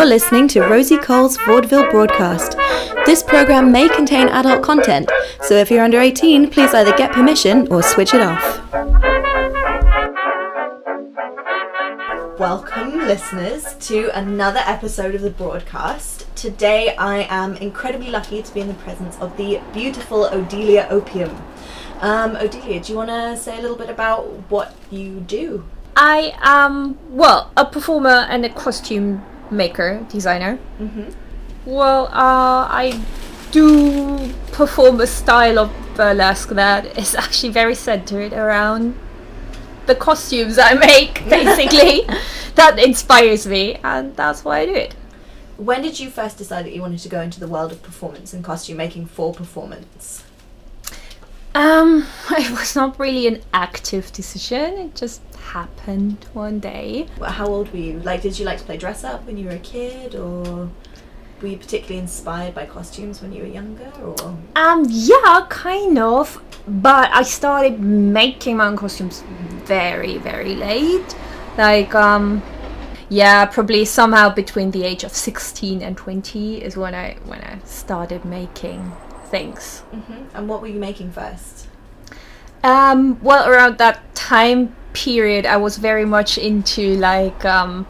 You're listening to Rosie Cole's vaudeville broadcast. This program may contain adult content, so if you're under 18, please either get permission or switch it off. Welcome, listeners, to another episode of the broadcast. Today, I am incredibly lucky to be in the presence of the beautiful Odelia Opium. Um, Odelia, do you want to say a little bit about what you do? I am, well, a performer and a costume maker, designer. Mm-hmm. Well, uh, I do perform a style of burlesque that is actually very centered around the costumes I make, basically. that inspires me, and that's why I do it. When did you first decide that you wanted to go into the world of performance and costume making for performance? Um, it was not really an active decision. It just happened one day. Well, How old were you? Like, did you like to play dress up when you were a kid, or were you particularly inspired by costumes when you were younger? Or Um, yeah, kind of. But I started making my own costumes very, very late. Like, um, yeah, probably somehow between the age of sixteen and twenty is when I when I started making things. hmm and what were you making first? Um, well, around that time period, I was very much into like um,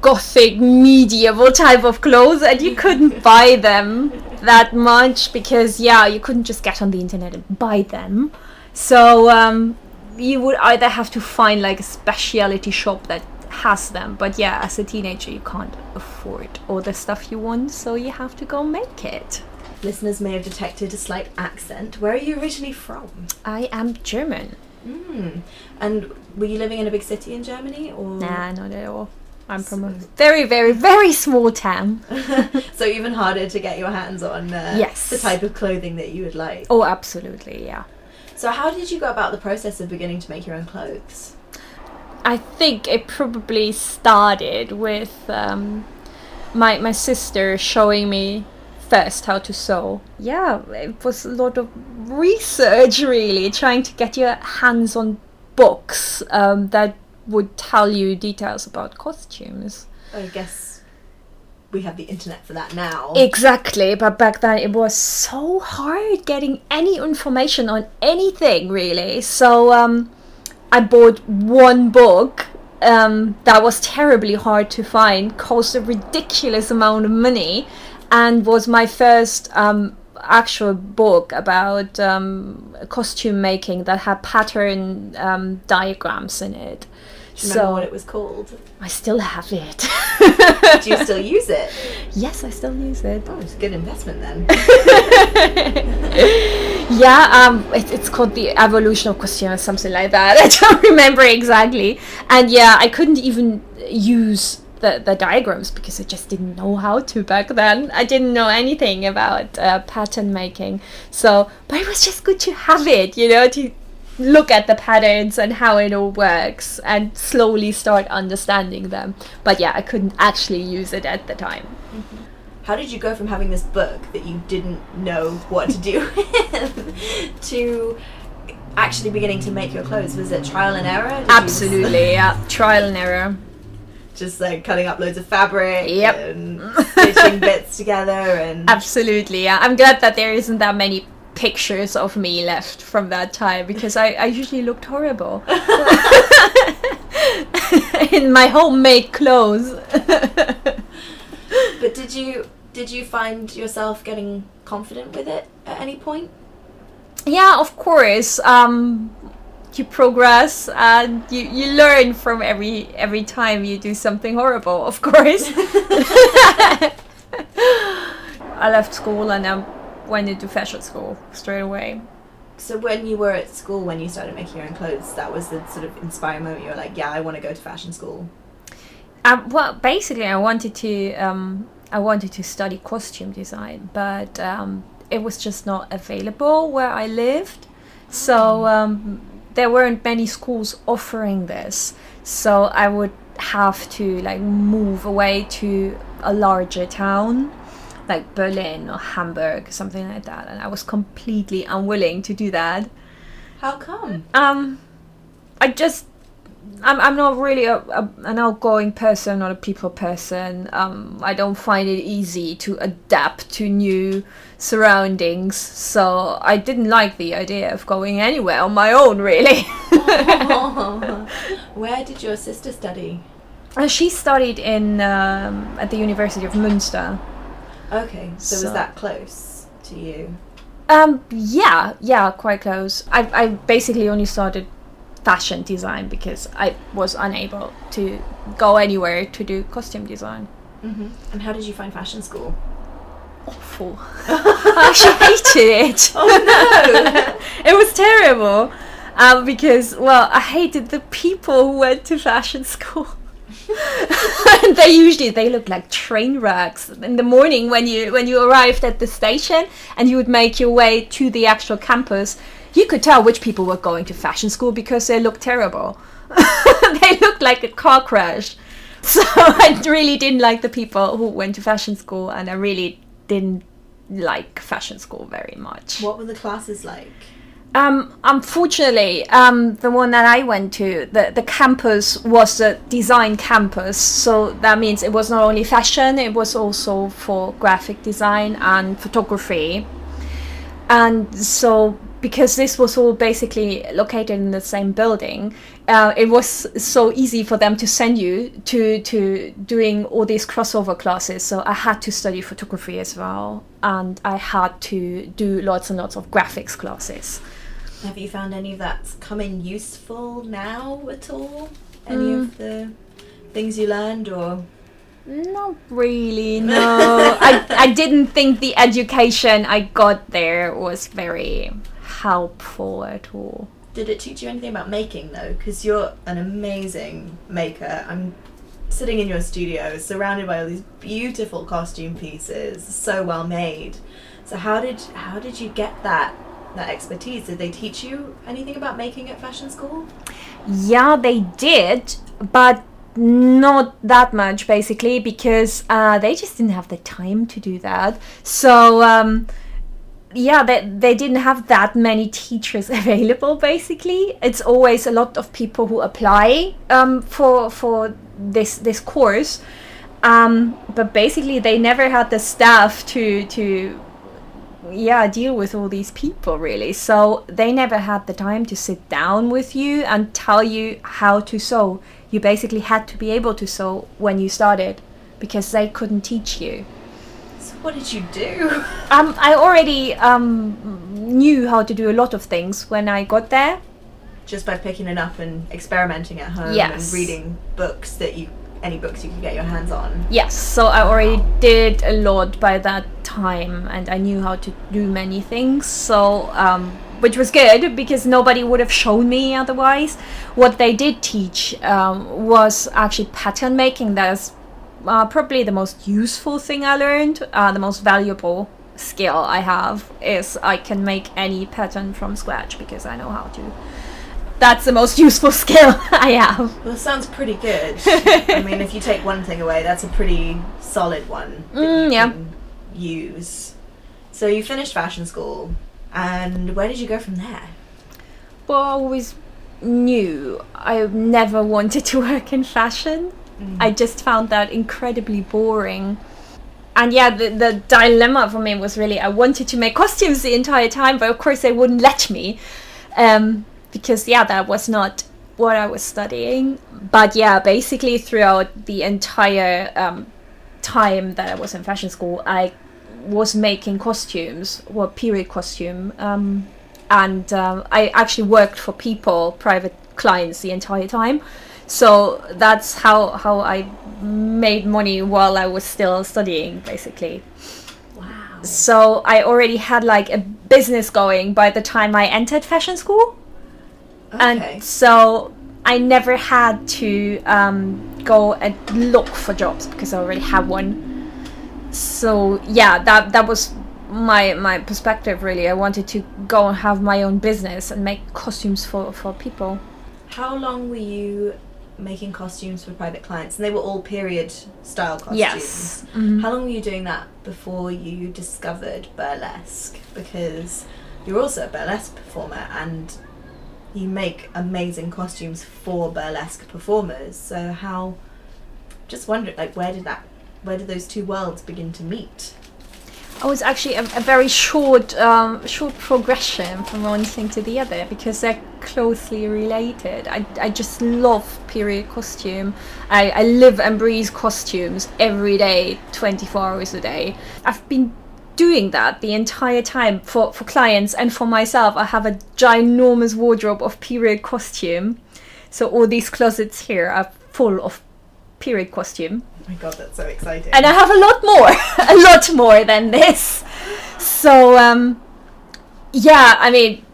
gothic medieval type of clothes, and you couldn't buy them that much because, yeah, you couldn't just get on the internet and buy them. So um, you would either have to find like a specialty shop that has them, but yeah, as a teenager, you can't afford all the stuff you want, so you have to go make it. Listeners may have detected a slight accent. Where are you originally from? I am German. Mm. And were you living in a big city in Germany, or Nah, not at all. I'm from a very, very, very small town. so even harder to get your hands on uh, Yes. the type of clothing that you would like. Oh, absolutely, yeah. So how did you go about the process of beginning to make your own clothes? I think it probably started with um, my my sister showing me first how to sew. Yeah, it was a lot of research, really, trying to get your hands on books um, that would tell you details about costumes. I guess we have the internet for that now. Exactly, but back then it was so hard getting any information on anything really. So um, I bought one book um, that was terribly hard to find, cost a ridiculous amount of money, and was my first um, actual book about um, costume making that had pattern um, diagrams in it. Do you remember what it was called? I still have it. Do you still use it? yes, I still use it. Oh, it's a good investment then. yeah, um, it, it's called the evolution of costume or something like that. I don't remember exactly. And yeah, I couldn't even use the, the diagrams because I just didn't know how to back then. I didn't know anything about uh, pattern making. So, but it was just good to have it, you know, to look at the patterns and how it all works and slowly start understanding them. But yeah, I couldn't actually use it at the time. How did you go from having this book that you didn't know what to do with to actually beginning to make your clothes? Was it trial and error? Did Absolutely, yeah. Trial and error. Just like cutting up loads of fabric Yep. and stitching bits together and Absolutely, yeah. I'm glad that there isn't that many pictures of me left from that time because I, I usually looked horrible in my homemade clothes. but did you did you find yourself getting confident with it at any point? yeah, of course. Um, you progress and you, you learn from every every time you do something horrible. Of course. I left school and I went into fashion school straight away. So when you were at school when you started making your own clothes, that was the sort of inspiring moment you were like, Yeah, I want to go to fashion school. Um, well, basically, I wanted to um, I wanted to study costume design, but um, it was just not available where I lived. So um, there weren't many schools offering this. So I would have to like move away to a larger town, like Berlin or Hamburg, something like that. And I was completely unwilling to do that. How come? Um, I just I'm, I'm not really a, a, an outgoing person or a people person. Um, I don't find it easy to adapt to new surroundings, so I didn't like the idea of going anywhere on my own, really. Where did your sister study? Uh, she studied in um, at the University of Münster. Okay, so, So- was that close to you? Um, yeah, yeah, quite close. I, I basically only started fashion design because I was unable to go anywhere to do costume design. hmm And how did you find fashion school? Awful. I actually hated it. Oh no! it was terrible. Um, because, well, I hated the people who went to fashion school. and they usually they look like train wrecks in the morning when you when you arrived at the station and you would make your way to the actual campus you could tell which people were going to fashion school because they looked terrible they looked like a car crash so i really didn't like the people who went to fashion school and i really didn't like fashion school very much what were the classes like? um, unfortunately, um, the one that I went to, the, the campus was a design campus. So that means it was not only fashion, it was also for graphic design and photography. And so, because this was all basically located in the same building, uh, it was so easy for them to send you to, to doing all these crossover classes. So I had to study photography as well. And I had to do lots and lots of graphics classes. Have you found any of that's coming useful now at all? Any of the things you learned, or Not really, no. I, I didn't think the education I got there was very helpful at all. Did it teach you anything about making though? Because you're an amazing maker. I'm sitting in your studio, surrounded by all these beautiful costume pieces, so well made. So how did how did you get that that expertise? Did they teach you anything about making at fashion school? Yeah, they did, but not that much basically because uh, they just didn't have the time to do that. So, um, yeah, they, they didn't have that many teachers available basically. It's always a lot of people who apply um, for, for this, this course. Um, but basically, they never had the staff to, to yeah deal with all these people really so they never had the time to sit down with you and tell you how to sew you basically had to be able to sew when you started because they couldn't teach you what did you do? um, i already um, knew how to do a lot of things when i got there Just by picking it up and experimenting at home Yes. and reading books that you any books you could get your hands on. yes so i already did a lot by that time and i knew how to do many things so um, which was good because nobody would have shown me otherwise what they did teach um, was actually pattern making that's uh, probably the most useful thing i learned uh, the most valuable skill i have is i can make any pattern from scratch because i know how to that's the most useful skill i have Well, sounds pretty good. I mean, if you take one thing away, that's a pretty solid one that Mm, you yeah. can use. So you finished fashion school, and where did you go from there? Well, I always knew I never wanted to work in fashion. I just found that incredibly boring. And yeah, the, the dilemma for me was really I wanted to make costumes the entire time, but of course they wouldn't let me. Um, because yeah, that was not what I was studying. But yeah, basically throughout the entire um, time that I was in fashion school, I was making costumes, well, period costume, um, and um, I actually worked for people, private clients, the entire time. So that's how how I made money while I was still studying, basically. Wow. So I already had like a business going by the time I entered fashion school Okay. and so I never had to um, go and look for jobs because I already had one. So yeah, that that was my my perspective really. I wanted to go and have my own business and make costumes for for people. How long were you making costumes for private clients? And they were all period style costumes. Yes. Mhm. How long were you doing that before you discovered burlesque? Because you're also a burlesque performer and you make amazing costumes for burlesque performers. So how? Just wondered, like, where did that, where did those two worlds begin to meet? Oh, it's actually a, a very short, um, short progression from one thing to the other because they're closely related. I, I just love period costume. I, I live and breathe costumes every day, 24 hours a day. I've been doing that the entire time for, for clients and for myself. I have a ginormous wardrobe of period costume. So all these closets here are full of period costume. My god, that's so exciting! and I have a lot more, a lot more than this. So um, yeah, I mean,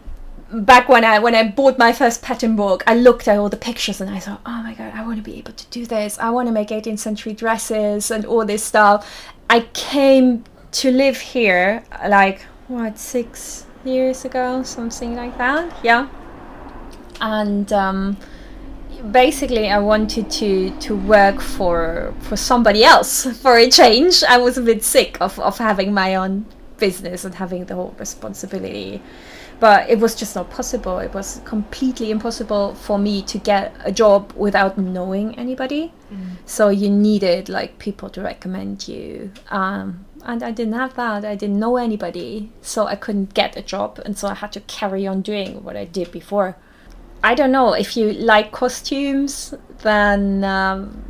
back when I when I bought my first pattern book, I looked at all the pictures and I thought, oh my god, I want to be able to do this. I want to make 18th century dresses and all this stuff. I came to live here like what six years ago, something like that. Yeah, and. Um, basically I wanted to to work for for somebody else for a change. I was a bit sick of, of having my own business and having the whole responsibility. But it was just not possible. It was completely impossible for me to get a job without knowing anybody. Mm. So you needed like people to recommend you. Um, and I didn't have that. I didn't know anybody, so I couldn't get a job, and so I had to carry on doing what I did before. I don't know if you like costumes, then um,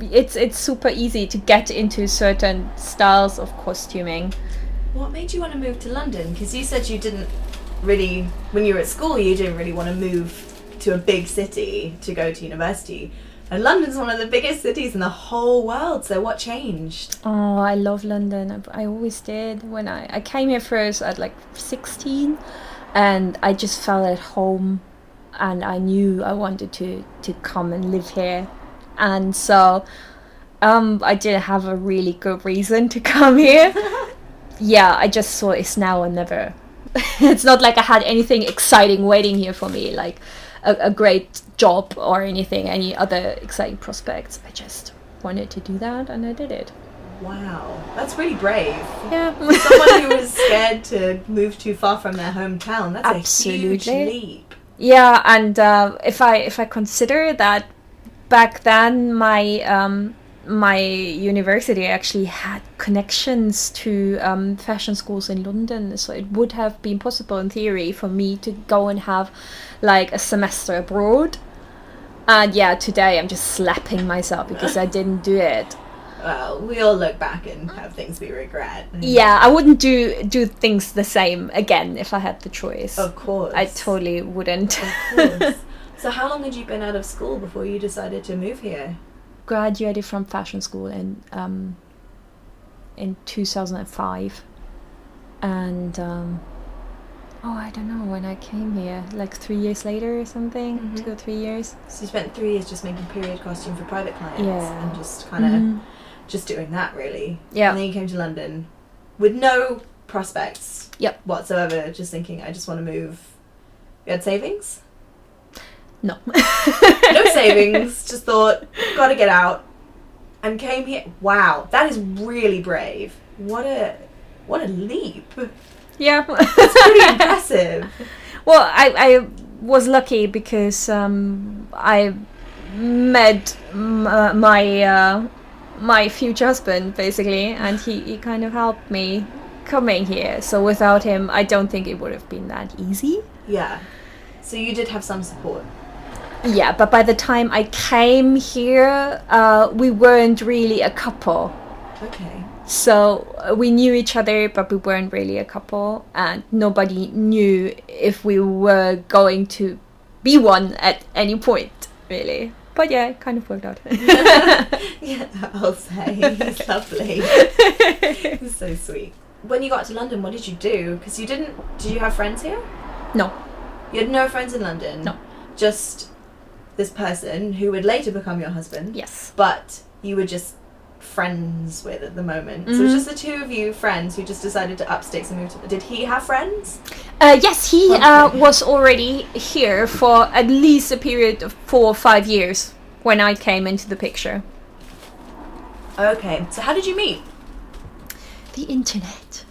it's it's super easy to get into certain styles of costuming. What made you want to move to London? Because you said you didn't really, when you were at school, you didn't really want to move to a big city to go to university. And London's one of the biggest cities in the whole world. So what changed? Oh, I love London. I, I always did. When I, I came here first at like 16, and I just felt at home, and I knew I wanted to to come and live here, and so um, I didn't have a really good reason to come here. yeah, I just saw it's now or never. it's not like I had anything exciting waiting here for me, like a, a great job or anything, any other exciting prospects. I just wanted to do that and I did it. Wow, that's really brave. Yeah. Someone who was scared to move too far from their hometown. That's a huge leap. Yeah, and uh, if I if I consider that back then my um, my university actually had connections to um, fashion schools in London, so it would have been possible in theory for me to go and have like a semester abroad. And yeah, today I'm just slapping myself because I didn't do it. Well, we all look back and have things we regret. Yeah, I wouldn't do do things the same again if I had the choice. Of course. I totally wouldn't. Of course. so how long had you been out of school before you decided to move here? Graduated from fashion school in um, in 2005, and um, oh, I don't know when I came here, like three years later or something, Mhm. two or three years. So you spent three years just making period costume for private clients Yeah. and just kind of Mhm. Just doing that really. Yeah. And then you came to London with no prospects Yep. whatsoever, just thinking I just want to move. You had savings? No. No savings, just thought, gotta get out. And came here. Wow, that is really brave. What a what a leap. Yeah. It's pretty impressive. Well, I, I was lucky because um, I met m- uh, my uh, my future husband basically, and he, he kind of helped me coming here. So without him, I don't think it would have been that easy. Yeah. So you did have some support. Yeah, but by the time I came here, uh, we weren't really a couple. Okay. So uh, we knew each other, but we weren't really a couple, and nobody knew if we were going to be one at any point, really. But yeah, it kind of worked out. yeah, I'll say. He's lovely. He's so sweet. When you got to London, what did you do? Because you didn't. Did you have friends here? no, You had no friends in London. No. Just this person who would later become your husband. yes. But you were just friends with at the moment. So it was Mhm. just the two of you friends who just decided to up sticks and move to. Did he have friends? Uh, yes, he uh, was already here for at least a period of four or five years when I came into the picture. Okay. So how did you meet? The internet.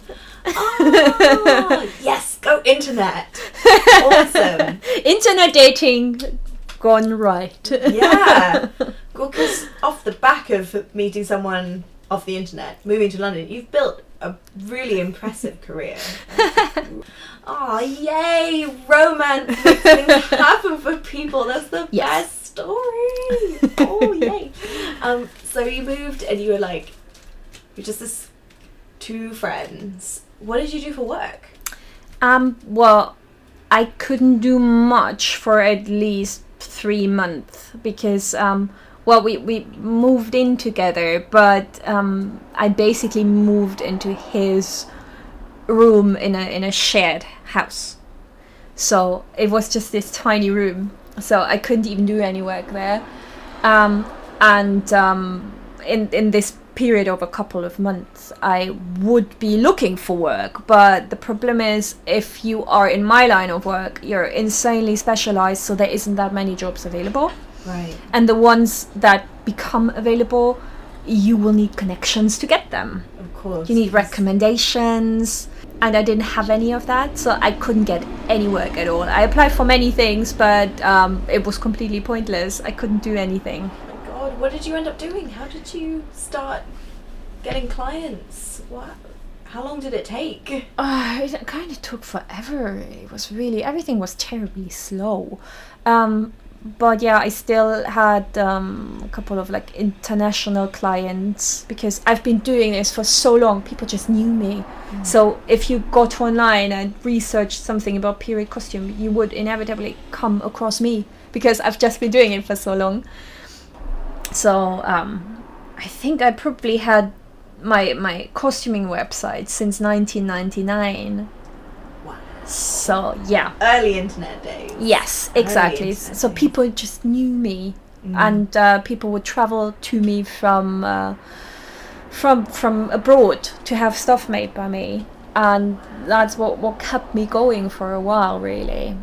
Oh, yes, go internet. awesome. Internet dating gone right. Yeah. Well, because off the back of meeting someone off the internet, moving to London, you've built a really impressive career. Oh, yay! Romance makes things happen for people. That's the Yes. best story. Oh, yay! Um, so you moved and you were like, you're just this two friends. What did you do for work? Um, well, I couldn't do much for at least three months because, um, well, we, we moved in together, but um, I basically moved into his room in a in a shared house. So it was just this tiny room. So I couldn't even do any work there. Um, and um, in in this period of a couple of months, I would be looking for work. But the problem is, if you are in my line of work, you're insanely specialized, so there isn't that many jobs available. Right. And the ones that become available, you will need connections to get them. Of course. You need recommendations. And I didn't have any of that, so I couldn't get any work at all. I applied for many things, but um, it was completely pointless. I couldn't do anything. What did you end up doing? How did you start getting clients? What? How long did it take? Uh, it kind of took forever. It was really everything was terribly slow. Um, but yeah, I still had um, a couple of like international clients because I've been doing this for so long. People just knew me. So if you got online and researched something about period costume, you would inevitably come across me because I've just been doing it for so long. So um, I think I probably had my my costuming website since 1999. Wow. So yeah, Early internet days. yes, exactly. So days. people just knew me, Mm. and uh, people would travel to me from uh, from from abroad to have stuff made by me, and that's what what kept me going for a while, really.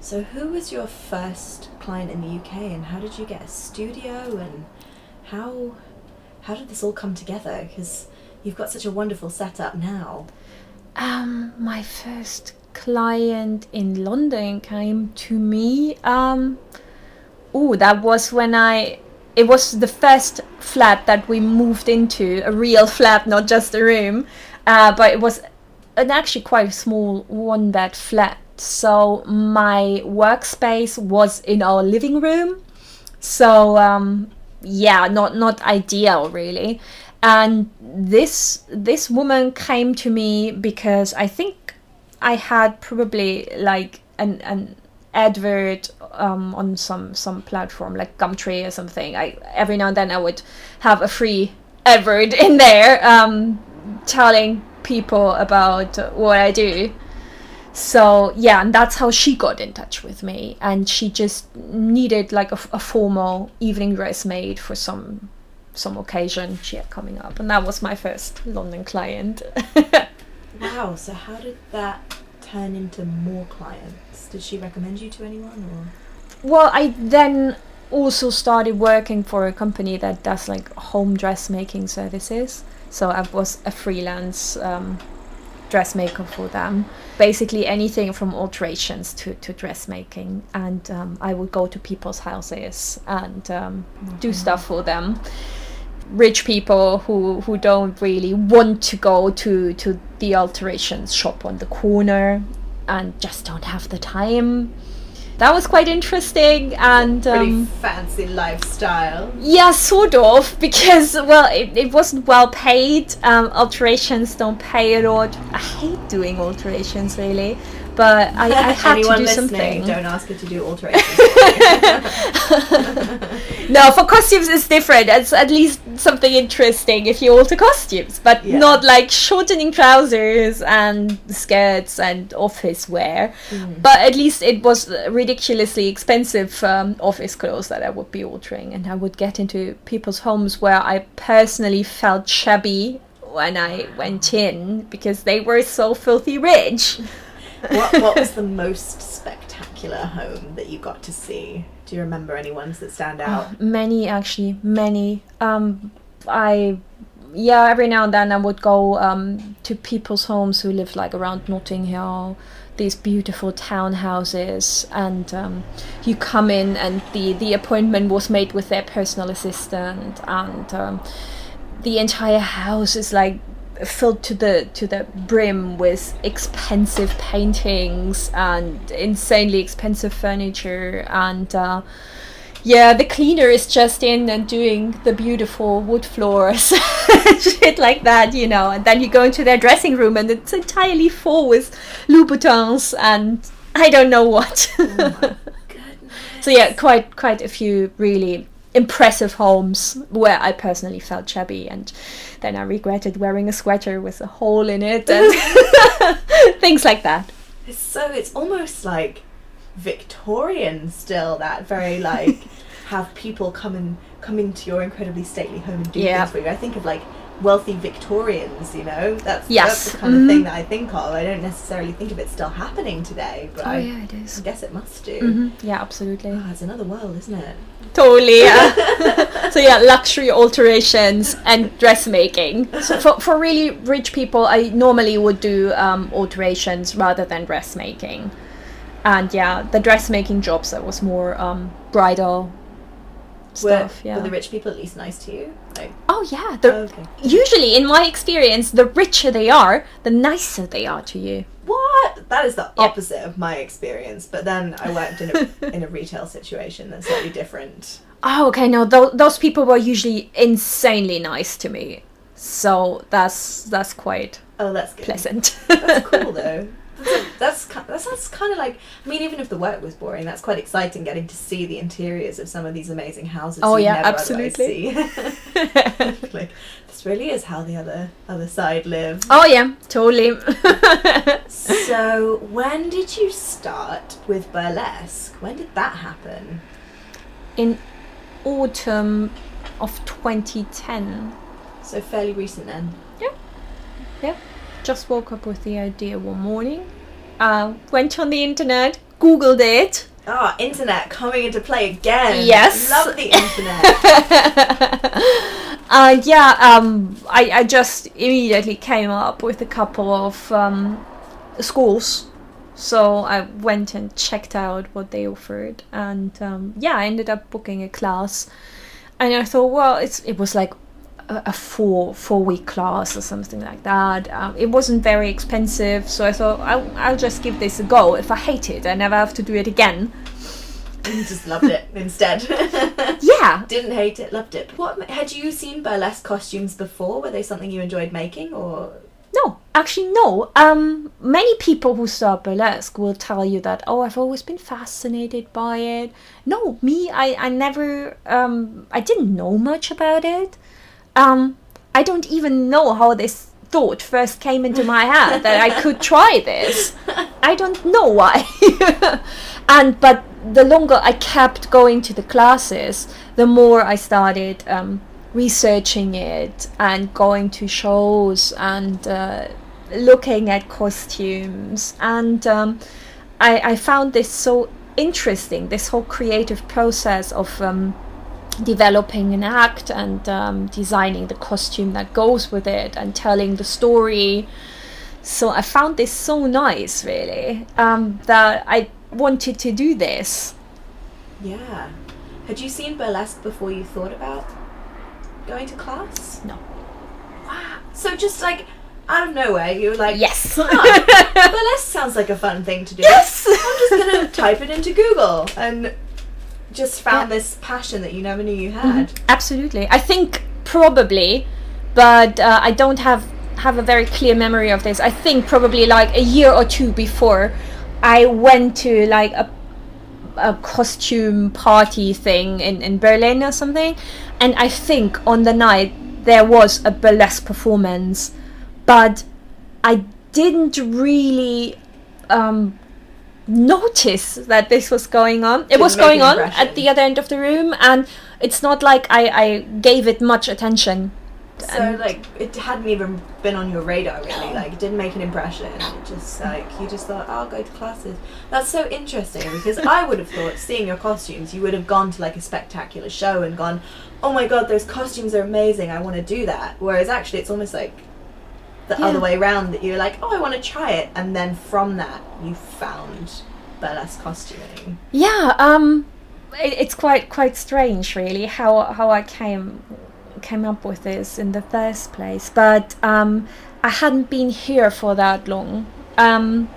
So, who was your first client in the UK, and how did you get a studio, and how how did this all come together? Because you've got such a wonderful setup now. Um, my first client in London came to me. Um, oh, that was when I. It was the first flat that we moved into, a real flat, not just a room. Uh, but it was an actually quite small one bed flat. So my workspace was in our living room. So um, yeah, not not ideal really. And this this woman came to me because I think I had probably like an an advert um, on some some platform like Gumtree or something. I every now and then I would have a free advert in there um, telling people about what I do. So yeah, and that's how she got in touch with me, and she just needed like a, a formal evening dress made for some some occasion she had coming up, and that was my first London client. Wow. So, how did that turn into more clients? Did she recommend you to anyone, or? well, I then also started working for a company that does like home dressmaking services. So I was a freelance um, dressmaker for them. Basically anything from alterations to, to dressmaking. And um, I would go to people's houses and um, do stuff for them. Rich people who, who don't really want to go to, to the alterations shop on the corner and just don't have the time. That was quite interesting and Pretty um, fancy lifestyle. yeah, sort of, because, well, it, it wasn't well paid. Um, alterations don't pay a lot. I hate doing alterations, really, but I, I had to do listening, something. don't ask her to do alterations. no, for costumes it's different. It's at least something interesting if you alter costumes, but Yeah. not like shortening trousers and skirts and office wear. Mm. But at least it was ridiculously expensive um, office clothes that I would be altering, and I would get into people's homes where I personally felt shabby when I went in because they were so filthy rich. what, what was the most spectacular home that you got to see? Do you remember any ones that stand out? Many actually, many. Um, I yeah, every now and then I would go um, to people's homes who live like around Notting Hill, these beautiful townhouses, and um, you come in and the the appointment was made with their personal assistant, and um, the entire house is like filled to the to the brim with expensive paintings and insanely expensive furniture and. Uh, yeah, the cleaner is just in and doing the beautiful wood floors, shit like that, you know. And then you go into their dressing room and it's entirely full with Louboutins and I don't know what. Oh so yeah, quite quite a few really impressive homes where I personally felt chubby and then I regretted wearing a sweater with a hole in it and things like that. It's so it's almost like Victorian still. That very like have people come and come into your incredibly stately home and do Yeah. things for you. I think of like wealthy Victorians. You know, that's Yes. that's the kind of Mhm. thing that I think of. I don't necessarily think of it still happening today, but I, it I guess it must do. hmm Yeah, absolutely. Oh, it's another world, isn't it? Totally. Yeah. so yeah, luxury alterations and dressmaking. So for for really rich people, I normally would do um, alterations rather than dressmaking. And yeah, the dressmaking jobs that was more um, bridal stuff. were, yeah. were the rich people at least nice to you? Like, oh yeah. The, okay. Usually, in my experience, the richer they are, the nicer they are to you. What? That is the opposite of my experience. But then I worked in a in a retail situation that's slightly different. Oh, okay. No, th- those people were usually insanely nice to me. So that's that's quite Oh, that's good. pleasant. That's cool though. That's ki- that sounds kind of like. I mean, even if the work was boring, that's quite exciting getting to see the interiors of some of these amazing houses. Oh, yeah, never absolutely. see. like this really is how the other other side lives. oh yeah, totally. So, when did you start with burlesque? When did that happen? In autumn of 2010. So fairly recent then. Just woke up with the idea one morning. Uh, went on the internet, googled it. Ah, internet coming into play again. Yes. Love the internet. and yeah, um, I, I just immediately came up with a couple of um, schools. So I went and checked out what they offered, and um, yeah, I ended up booking a class. And I thought, well, it's it was like a, a four four week class or something like that. Um, it wasn't very expensive, so I thought I'll, I'll just give this a go. If I hate it, I never have to do it again. You just loved it instead. Yeah, Didn't hate it, loved it. What had you seen burlesque costumes before? Were they something you enjoyed making, or No, actually, no. Um, many people who start burlesque will tell you that, oh, I've always been fascinated by it. No, me, I, I never, um, I didn't know much about it. Um, I don't even know how this thought first came into my head that I could try this. I don't know why. and but the longer I kept going to the classes, the more I started um, researching it and going to shows and uh, looking at costumes. And um, I, I found this so interesting. This whole creative process of um, developing an act and um, designing the costume that goes with it and telling the story. So I found this so nice, really, um, that I wanted to do this. yeah? Had you seen burlesque before you thought about going to class? No. Wow. So just like out of nowhere, you were like, Yes. "Huh, burlesque sounds like a fun thing to do. yes. I'm just gonna type it into Google and just found Yeah. this passion that you never knew you had. Absolutely. I think probably, but uh, I don't have have a very clear memory of this. I think probably like a year or two before, I went to like a a costume party thing in in Berlin or something, and I think on the night there was a burlesque performance, but I didn't really. Um, notice that this was going on it Didn't was going on at the other end of the room and it's not like I, I gave it much attention So like it hadn't even been on your radar really. Like it didn't make an impression. It just like you just thought, "Oh, I'll go to classes. That's so interesting because I would have thought, seeing your costumes, you would have gone to like a spectacular show and gone, "Oh my god, those costumes are amazing. I want to do that." Whereas actually, it's almost like the Yeah. other way around that you're like, "Oh, I want to try it," and then from that you found burlesque costuming. Yeah, um, it, it's quite quite strange, really, how how I came came up with this in the first place. But um, I hadn't been here for that long, um,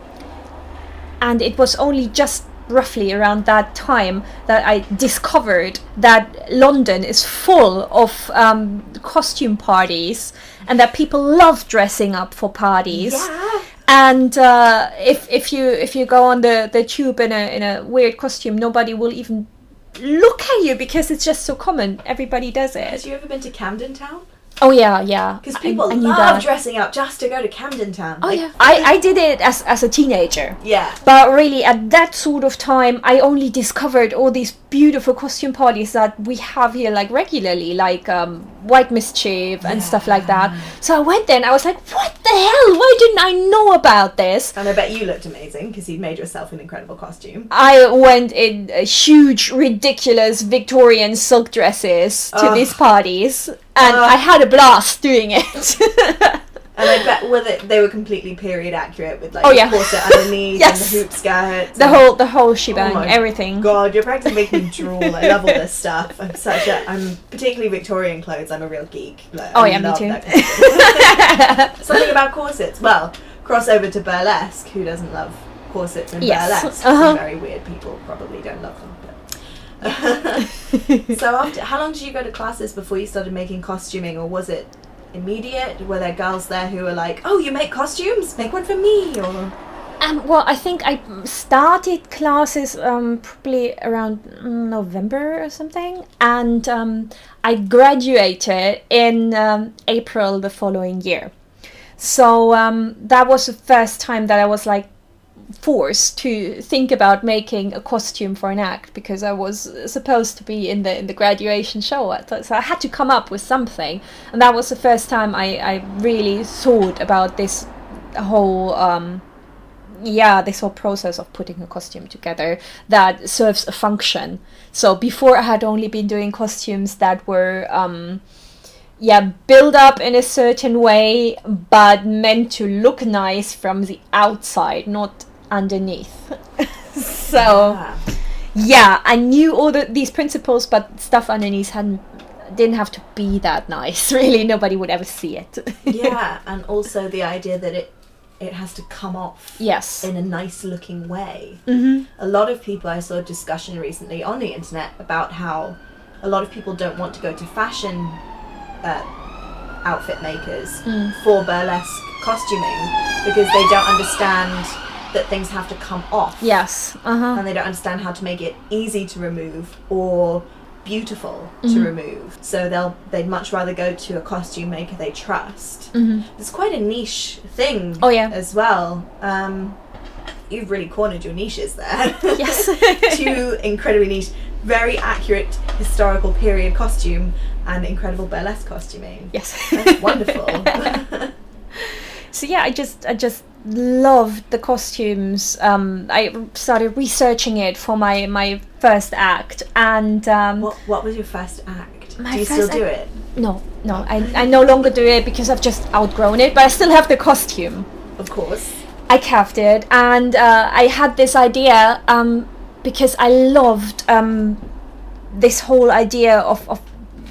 and it was only just roughly around that time that I discovered that London is full of um, costume parties, and that people love dressing up for parties Yeah. and uh, if if you if you go on the, the tube in a in a weird costume, nobody will even look at you because it's just so common. Everybody does it. Have you ever been to Camden Town? Oh yeah, yeah. Because people I knew love that. dressing up just to go to Camden Town. Oh Like, yeah, I, I did it as as a teenager. Yeah. But really, at that sort of time, I only discovered all these beautiful costume parties that we have here, like regularly, like um, White Mischief and stuff like that. So I went there and I was like, what the hell? Why didn't I know about this? And I bet you looked amazing because you'd made yourself an incredible costume. I went in uh, huge, ridiculous Victorian silk dresses to these parties, and Ugh. I had a blast doing it. And I bet with it they were completely period accurate with like Oh, the yeah. corset underneath Yes. and the hoop skirt. the whole, the whole shebang, my everything. God, you're practically making me drool. I love all this stuff. I'm such a. I'm particularly Victorian clothes. I'm a real geek. Like, Oh, I yeah, me too. that kind of thing. Something about corsets. Well, crossover to burlesque. Who doesn't love corsets and Yes. burlesque? Uh-huh. Very weird people probably don't love them. But. so after, how long did you go to classes before you started making costuming, or was it immediate? Were there girls there who were like, "Oh, you make costumes? Make one for me," or Um, well, I think I started classes um, probably around November or something, and um, I graduated in um, April the following year. So um, that was the first time that I was like forced to think about making a costume for an act because I was supposed to be in the in the graduation show. So I had to come up with something, and that was the first time I, I really thought about this whole. Um, yeah, this whole process of putting a costume together that serves a function. So before I had only been doing costumes that were um yeah, built up in a certain way but meant to look nice from the outside, not underneath. so Ah. yeah, I knew all the, these principles but stuff underneath hadn't didn't have to be that nice. Really nobody would ever see it. yeah, and also the idea that it it has to come off yes. in a nice looking way. Mhm. A lot of people I saw a discussion recently on the internet about how a lot of people don't want to go to fashion uh, outfit makers Mm. for burlesque costuming because they don't understand that things have to come off Yes. Uh-huh. and they don't understand how to make it easy to remove or beautiful to Mhm. remove. So they'll they'd much rather go to a costume maker they trust. Mhm. It's quite a niche thing. Oh, yeah. as well. Um, you've really cornered your niches there. Yes. Two incredibly niche, very accurate historical period costume and incredible burlesque costuming. Yes. That's wonderful. so yeah, I just I just loved the costumes. Um, I started researching it for my my first act, and um, what what was your first act? My Do you still do act- it? no, no, I I no longer do it because I've just outgrown it, but I still have the costume. Of course. I kept it, and uh, I had this idea um, because I loved um, this whole idea of, of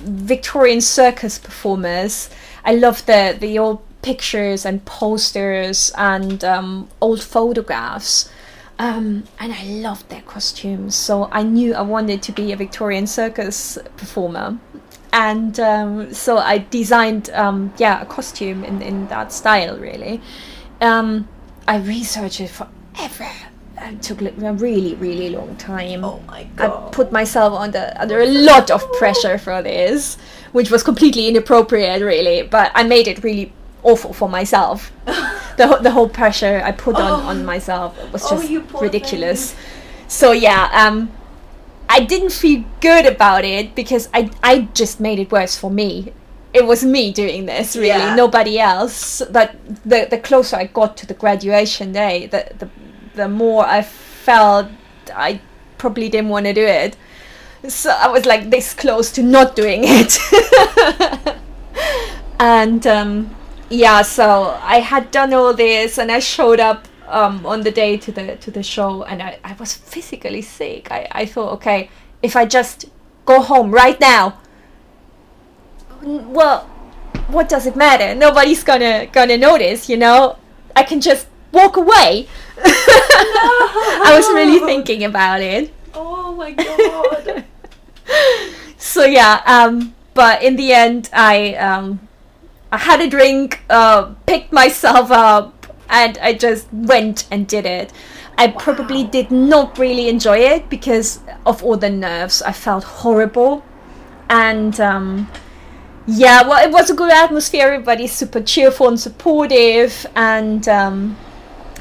Victorian circus performers. I loved the the old pictures and posters and um, old photographs. Um, and I loved their costumes, so I knew I wanted to be a Victorian circus performer, and um, so I designed, um, yeah, a costume in, in that style, really. Um, I researched it forever. It took a really, really long time. Oh my god! I put myself under under a lot of pressure for this, which was completely inappropriate, really. But I made it really awful for myself. the the whole pressure I put on Oh. on myself was Oh, just poor ridiculous. So yeah, um, I didn't feel good about it because I I just made it worse for me. it was me doing this really Yeah. nobody else but the the closer i got to the graduation day the the, the more i felt i probably didn't want to do it so i was like this close to not doing it and um, yeah so i had done all this and i showed up um, on the day to the to the show and i, I was physically sick. I, I thought okay if i just go home right now well what does it matter? Nobody's gonna gonna notice you know? I can just walk away. I was really thinking about it. Oh my god. so yeah um but in the end i um i had a drink uh picked myself up and i just went and did it. I probably did not really enjoy it because of all the nerves. I felt horrible. And um yeah well it was a good atmosphere. Everybody's super cheerful and supportive. And um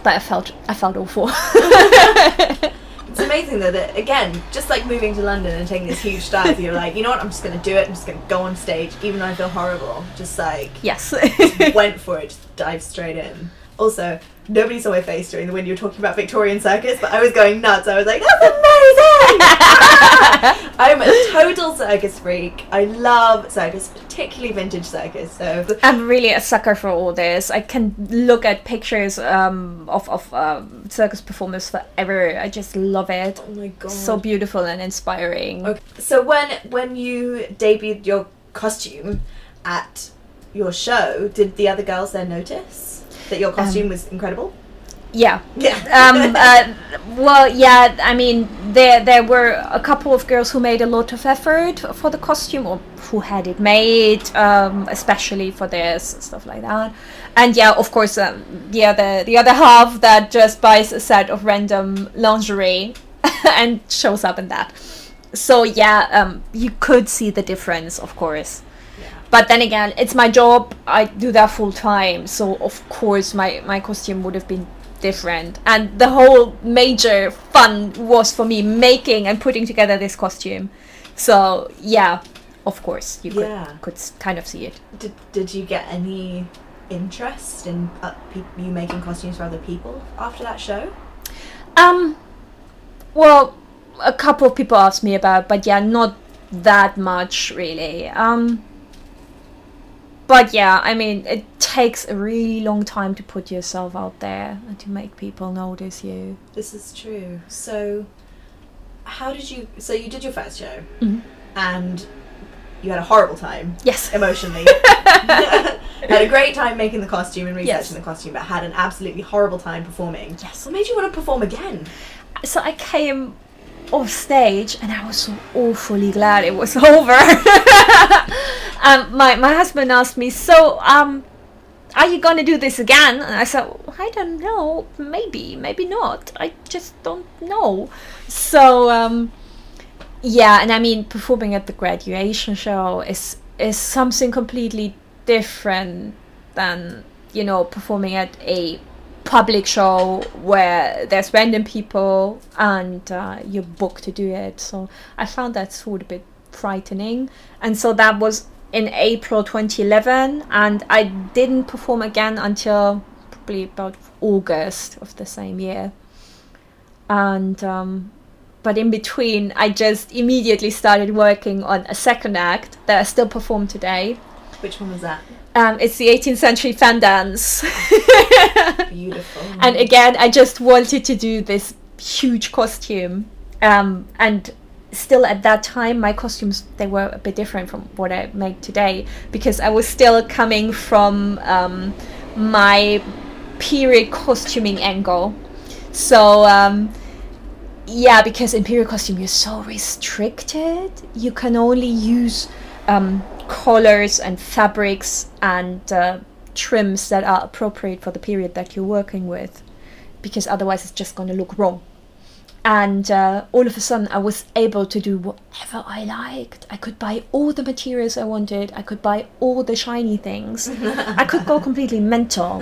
but i felt i felt awful It's amazing though that again, just like moving to London and taking this huge dive, you're like, you know what, I'm just gonna do it, I'm just gonna go on stage, even though I feel horrible. Just like yes just went for it, just dive straight in. Also, nobody saw my face during the when you were talking about Victorian Circus, but I was going nuts. I was like, that's amazing! I'm a total circus freak. I love circus, particularly vintage circus. So I'm really a sucker for all this. I can look at pictures um, of of um, circus performers forever. I just love it. Oh my god. So beautiful and inspiring. Okay. So when when you debuted your costume at your show, did the other girls there notice that your costume Um, was incredible? Yeah. Yeah. um, uh, well, yeah. I mean, there there were a couple of girls who made a lot of effort for the costume, or who had it made, um, especially for this and stuff like that. And yeah, of course, um, the other the other half that just buys a set of random lingerie and shows up in that. So yeah, um, you could see the difference, of course. But then again, it's my job. I do that full time, so of course my my costume would have been different. And the whole major fun was for me making and putting together this costume. So yeah, of course you could Yeah. could s- kind of see it. Did Did you get any interest in uh, pe- you making costumes for other people after that show? Um, well, a couple of people asked me about, but yeah, not that much really. Um, but yeah, I mean, it takes a really long time to put yourself out there and to make people notice you. This is true. So, how did you? So you did your first show, Mhm. and you had a horrible time Yes. emotionally. had a great time making the costume and researching Yes. the costume, but had an absolutely horrible time performing. Yes. What made you want to perform again? So I came off stage and I was so awfully glad it was over. Um, my my husband asked me, so um, are you gonna do this again? And I said, I don't know, maybe, maybe not. I just don't know. So um, yeah, and I mean, performing at the graduation show is is something completely different than you know performing at a public show where there's random people and uh, you're booked to do it. So I found that sort of a bit frightening, and so that was in April 2011, and I didn't perform again until probably about August of the same year. And um, but in between, I just immediately started working on a second act that I still perform today. Which one was that? Um, it's the 18th century fan dance. Beautiful. and again, I just wanted to do this huge costume. Um, and still at that time, my costumes they were a bit different from what I make today because I was still coming from um, my period costuming angle. So um, yeah, because in period costume you're so restricted. You can only use um, colors and fabrics and uh, trims that are appropriate for the period that you're working with, because otherwise it's just going to look wrong. And uh, all of a sudden, I was able to do whatever I liked. I could buy all the materials I wanted. I could buy all the shiny things. I could go completely mental.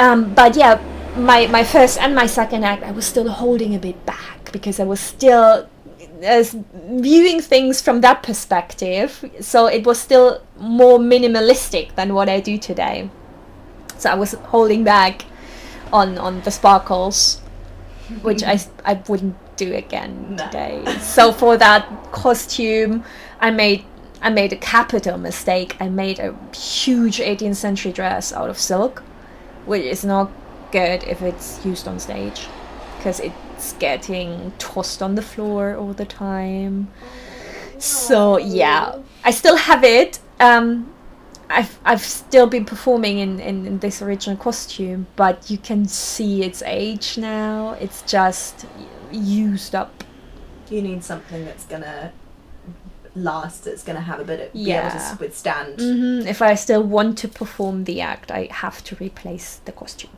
Um, but yeah, my my first and my second act, I was still holding a bit back because I was still uh, viewing things from that perspective. So it was still more minimalistic than what I do today. So I was holding back on on the sparkles, which I I wouldn't do again No. today. So for that costume, I made I made a capital mistake. I made a huge 18th century dress out of silk, which is not good if it's used on stage because it's getting tossed on the floor all the time. So yeah, I still have it. Um, I've I've still been performing in, in, in this original costume, but you can see its age now. It's just used up. You need something that's gonna last. That's gonna have a bit of be able to Yeah. withstand. hmm If I still want to perform the act, I have to replace the costume.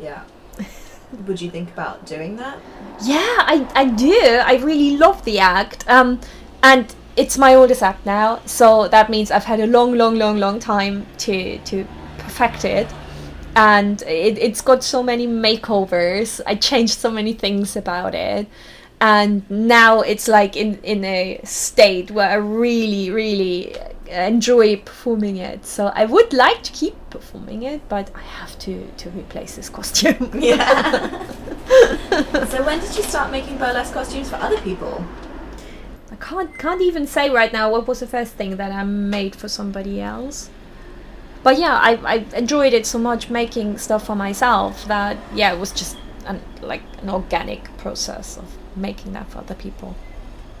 Yeah. Would you think about doing that? Yeah, I, I do. I really love the act. Um, and it's my oldest act now, so that means I've had a long, long, long, long time to to perfect it. And it, it's got so many makeovers. I changed so many things about it. And now it's like in, in a state where I really, really enjoy performing it. So I would like to keep performing it, but I have to, to replace this costume. Yeah. so when did you start making burlesque costumes for other people? Can't can't even say right now what was the first thing that I made for somebody else. But yeah, I, I enjoyed it so much making stuff for myself that yeah, it was just an, like an organic process of making that for other people.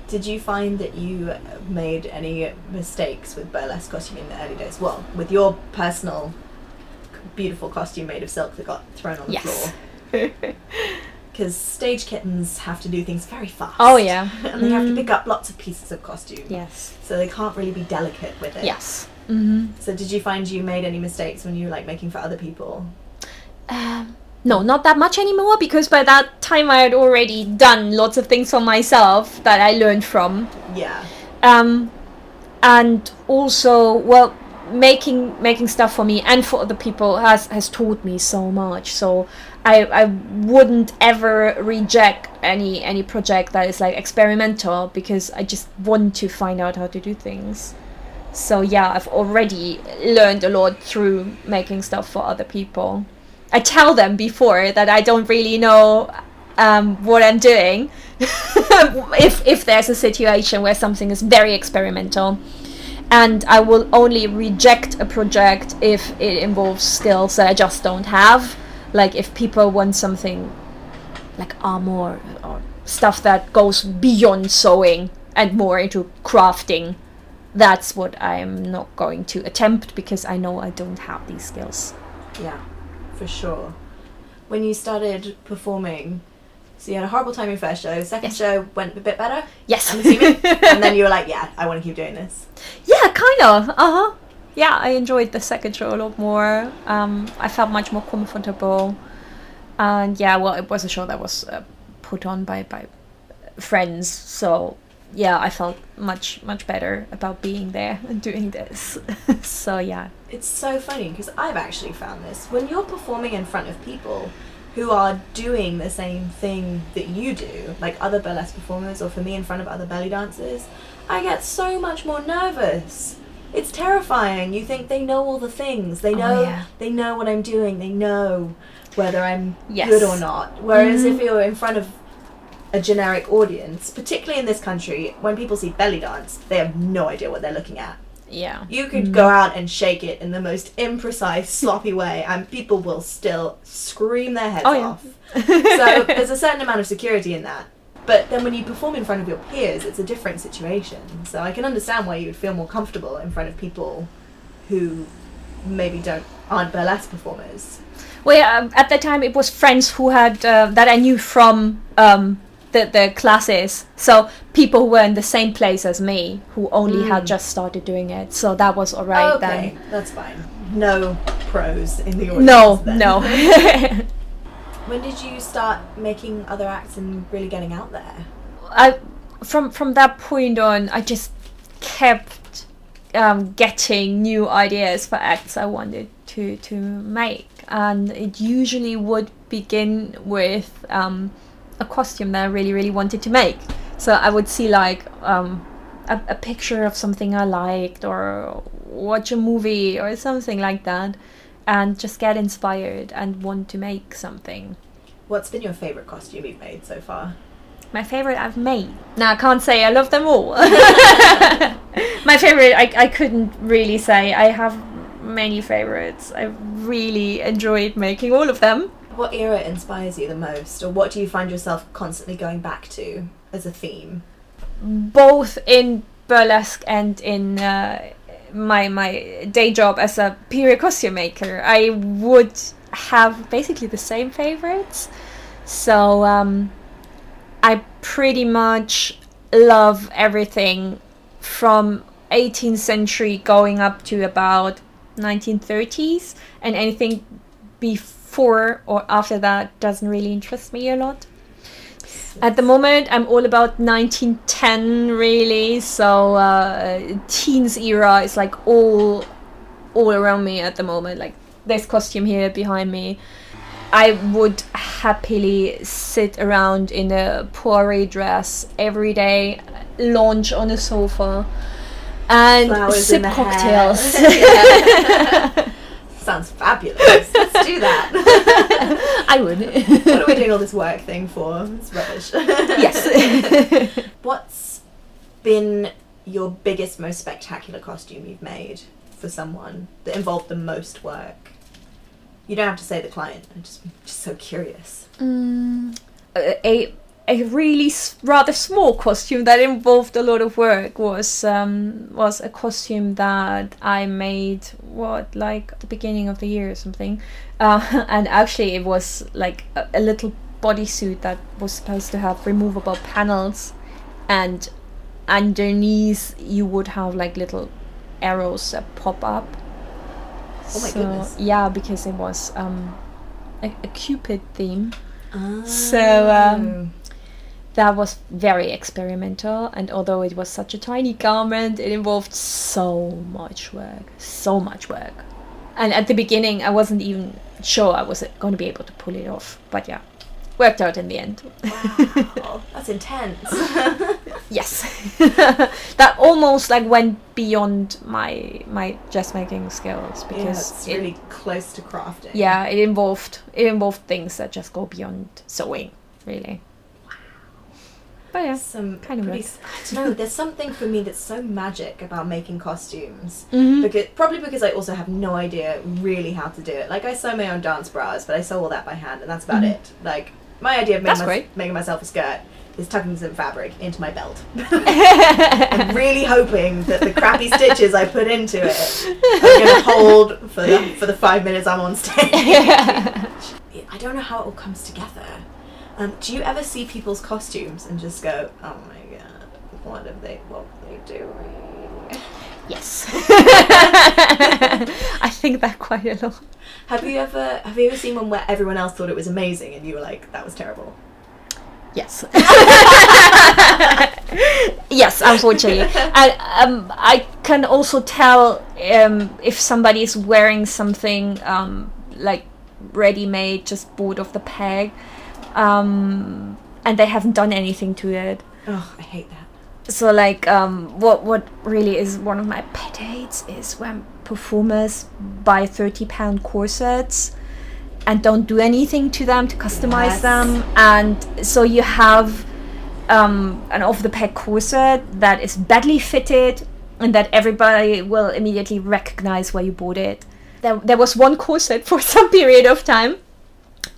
Did you find that you made any mistakes with burlesque costume in the early days? Well, with your personal beautiful costume made of silk that got thrown on the Yes. floor. Because stage kittens have to do things very fast. Oh, yeah. and they have to Mhm. pick up lots of pieces of costume. yes. So they can't really be delicate with it. Yes. hmm So did you find you made any mistakes when you were like making for other people? Um, no, not that much anymore because by that time I had already done lots of things for myself that I learned from. Yeah. um, and also well making making stuff for me and for other people has has taught me so much so I, I wouldn't ever reject any any project that is like experimental because I just want to find out how to do things. So yeah, I've already learned a lot through making stuff for other people. I tell them before that I don't really know um, what I'm doing. if if there's a situation where something is very experimental, and I will only reject a project if it involves skills that I just don't have. Like if people want something like armor or stuff that goes beyond sewing and more into crafting, that's what I'm not going to attempt because I know I don't have these skills. Yeah, for sure. When you started performing, so you had a horrible time in your first show. Second Yes. show went a bit better, Yes. I'm assuming, and then you were like, "Yeah, I want to keep doing this." Yeah, kind of. Uh huh. Yeah, I enjoyed the second show a lot more. Um, I felt much more comfortable, and yeah, well, it was a show that was uh, put on by by friends, so yeah, I felt much much better about being there and doing this. so yeah, It's so funny because I've actually found this when you're performing in front of people who are doing the same thing that you do, like other burlesque performers, or for me in front of other belly dancers, I get so much more nervous. It's terrifying. You think they know all the things. They Oh, know yeah. they know what I'm doing. They know whether I'm Yes. good or not. Whereas Mhm. if you're in front of a generic audience, particularly in this country, when people see belly dance, they have no idea what they're looking at. yeah, You could go out and shake it in the most imprecise, sloppy way, and people will still scream their heads Oh, yeah. off. so there's a certain amount of security in that. But then when you perform in front of your peers, it's a different situation. So I can understand why you would feel more comfortable in front of people who maybe don't aren't burlesque performers. Well, yeah, um, at the time it was friends who had uh, that I knew from um, the the classes. So people who were in the same place as me who only had Mm. just started doing it. So that was alright then. okay, that's fine. No pros in the then. audience. No, then. no. when did you start making other acts and really getting out there? I from from that point on, I just kept um, getting new ideas for acts I wanted to to make, and it usually would begin with um, a costume that I really really wanted to make. So I would see like um, a, a picture of something I liked, or watch a movie or something like that, and just get inspired and want to make something. What's been your favorite costume you've made so far? My favorite I've made. Now I can't say I love them all. My favorite I, I couldn't really say. I have many favorites. I really enjoyed making all of them. What era inspires you the most, or what do you find yourself constantly going back to as a theme? Both in burlesque and in uh, my my day job as a period costume maker, I would have basically the same favorites. So um, I pretty much love everything from 18th century going up to about 1930s, and anything before or after that doesn't really interest me a lot. At the moment, I'm all about 1910, really. So uh, teens era is like all all around me at the moment. Like this costume here behind me. I would happily sit around in a Poiret dress every day, lounge on a sofa, and Flowers sip in the hair. cocktails. Sounds fabulous. Let's do that. I would. what are we doing all this work thing for? It's rubbish. yes. What's been your biggest, most spectacular costume you've made for someone that involved the most work? You don't have to say the client. I'm just, just so curious. Mm, a a really s- rather small costume that involved a lot of work was um, was a costume that I made what like at the beginning of the year or something, uh, and actually it was like a, a little bodysuit that was supposed to have removable panels, and underneath you would have like little arrows that pop up. Oh my So, goodness. Yeah, because it was um, a, a cupid theme Oh. So, um, that was very experimental and although it was such a tiny garment it involved so much work so much work and at the beginning i wasn't even sure i was going to be able to pull it off but yeah worked out in the end wow, that's intense. yes that almost like went beyond my my dressmaking skills yeah, because it's it, really close to crafting. yeah it involved it involved things that just go beyond sewing really but yeah Some Kind of pretty. I don't know. There's something for me that's so magic about making costumes. Mhm. Because probably because I also have no idea really how to do it. Like I sew my own dance bras, but I sew all that by hand, and that's about Mhm. it. Like my idea of making, my, making myself a skirt is tucking some fabric into my belt. I'm really hoping that the crappy stitches I put into it are going to hold for the, for the five minutes I'm on stage. I don't know how it all comes together. Um, do you ever see people's costumes and just go, "Oh my god, what have they? What are they doing?" Yes. I think that quite a lot. Have you ever have you ever seen one where everyone else thought it was amazing and you were like, "That was terrible"? Yes. yes, unfortunately. And um, I can also tell um, if somebody is wearing something um, like ready made, just bought off the peg, um, and they haven't done anything to it. Oh, I hate that. So like um what what really is one of my pet hates is when performers buy 30 pound corsets and don't do anything to them to customize Yes. them and so you have um an off the peg corset that is badly fitted and that everybody will immediately recognize where you bought it there, there was one corset for some period of time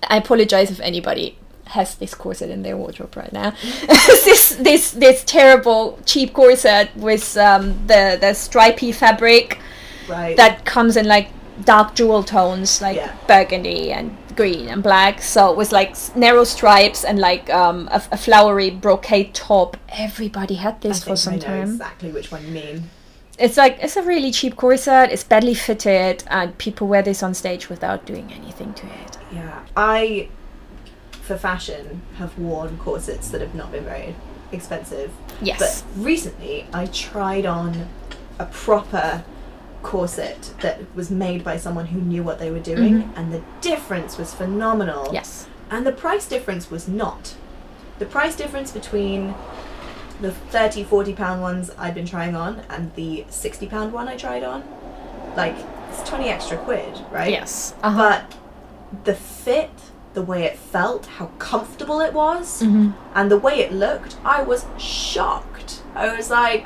I apologize if anybody has this corset in their wardrobe right now. this this this terrible cheap corset with um, the the stripy fabric Right. that comes in like dark jewel tones like Yeah. burgundy and green and black. So with like narrow stripes and like um, a, a flowery brocade top. Everybody had I this for some I know time. exactly which one you mean. It's like it's a really cheap corset. It's badly fitted, and people wear this on stage without doing anything to it. Yeah, I, for fashion, have worn corsets that have not been very expensive. Yes. But recently, I tried on a proper corset that was made by someone who knew what they were doing, Mhm. and the difference was phenomenal. yes. And the price difference was not. The price difference between the 30, 40 pound ones I'd been trying on and the 60 pound one I tried on, like, it's 20 extra quid, right? Yes. Uh-huh. But the fit, the way it felt, how comfortable it was, Mhm. and the way it looked, I was shocked. I was like,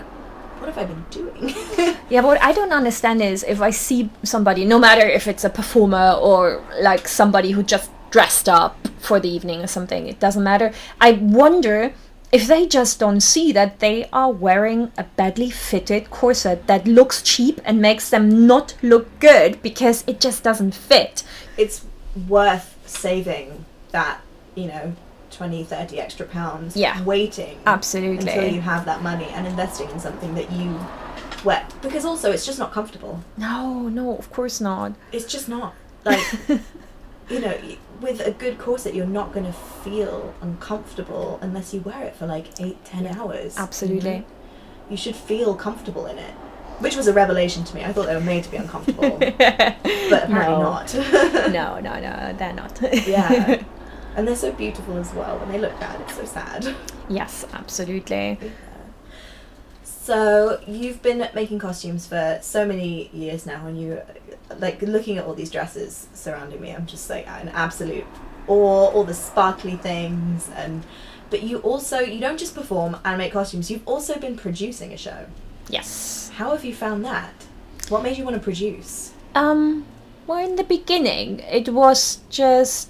what have I been doing? Yeah, but what I don't understand is if I see somebody, no matter if it's a performer or like somebody who just dressed up for the evening or something, it doesn't matter. I wonder if they just don't see that they are wearing a badly fitted corset that looks cheap and makes them not look good because it just doesn't fit. it's worth saving that, you know, 20, 30 extra pounds Yeah. waiting Absolutely. until you have that money and investing in something that you wear. Because also, it's just not comfortable. No, no, of course not. It's just not. Like, you know, with a good corset, you're not going to feel uncomfortable unless you wear it for like eight, ten hours. you know? Absolutely. You should feel comfortable in it. Which was a revelation to me. I thought they were made to be uncomfortable, but apparently No. not. no, no, no, they're not. yeah. And they're so beautiful as well. When they look bad, it's so sad. yes, absolutely. So you've been making costumes for so many years now, and you like looking at all these dresses surrounding me. I'm just like an absolute awe, all the sparkly things, and but you also you don't just perform and make costumes. You've also been producing a show. Yes. How have you found that? What made you want to produce? Um, well, in the beginning, it was just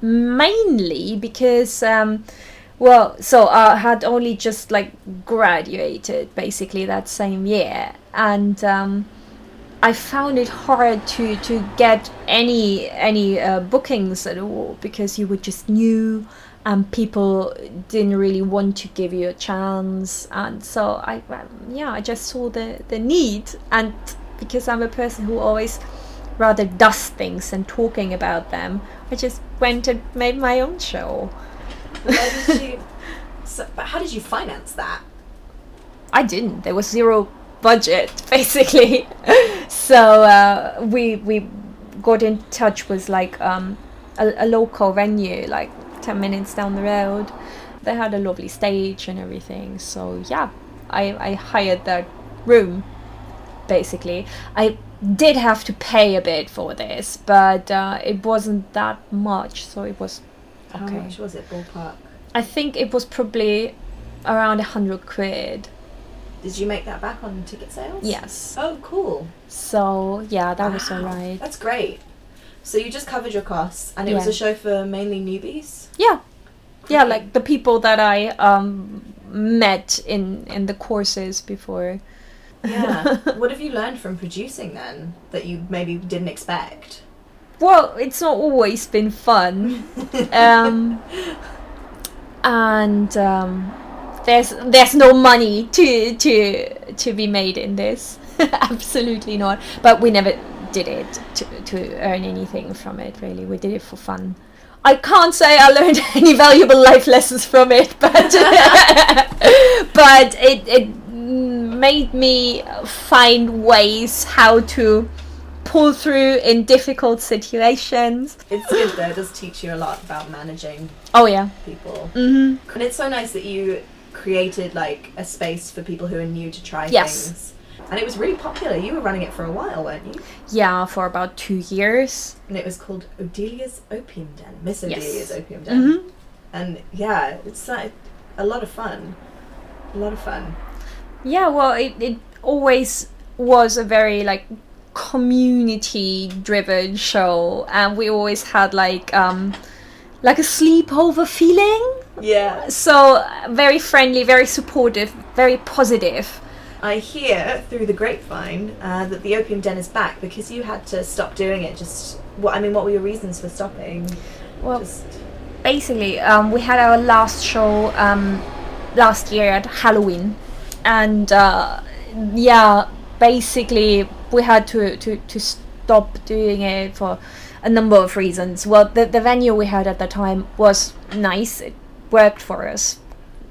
mainly because, um, well, so I had only just like graduated basically that same year, and um, I found it hard to to get any any uh, bookings at all because you were just new. And people didn't really want to give you a chance, and so I, um, yeah, I just saw the the need, and because I'm a person who always rather does things than talking about them, I just went and made my own show. You? So, but how did you finance that? I didn't. There was zero budget, basically. so uh, we we got in touch with like um, a, a local venue, like ten minutes down the road. They had a lovely stage and everything. So yeah, I I hired that room. Basically, I did have to pay a bit for this, but uh, it wasn't that much, so it was How much was it ballpark? I think it was probably around a hundred quid. Did you make that back on ticket sales? Yes. Oh, cool. So yeah, that was alright. That's great. So you just covered your costs, and it was a show for mainly newbies. Yeah, yeah, like the people that I um met in in the courses before. Yeah. what have you learned from producing then that you maybe didn't expect? Well, it's not always been fun. um, and um, there's there's no money to to to be made in this. Absolutely not. But we never did it to to earn anything from it. Really, we did it for fun. I can't say I learned any valuable life lessons from it, but but it it made me find ways how to pull through in difficult situations. It's good though. It does teach you a lot about managing Oh yeah. people, Mm-hmm. and it's so nice that you created like a space for people who are new to try Yes. things. And it was really popular. You were running it for a while, weren't you? Yeah, for about two years. And it was called Odelia's Opium Den, Miss Yes. Odelia's Opium Den. Mm-hmm. And yeah, it's uh, a lot of fun. A lot of fun. Yeah, well, it, it always was a very like community driven show, and we always had like um like a sleepover feeling. Yeah. So very friendly, very supportive, very positive. I hear through the grapevine uh, that the Opium Den is back because you had to stop doing it. Just what I mean, what were your reasons for stopping? Well, Just basically, um, we had our last show um, last year at Halloween, and uh, yeah, basically we had to, to, to stop doing it for a number of reasons. Well, the, the venue we had at the time was nice; it worked for us,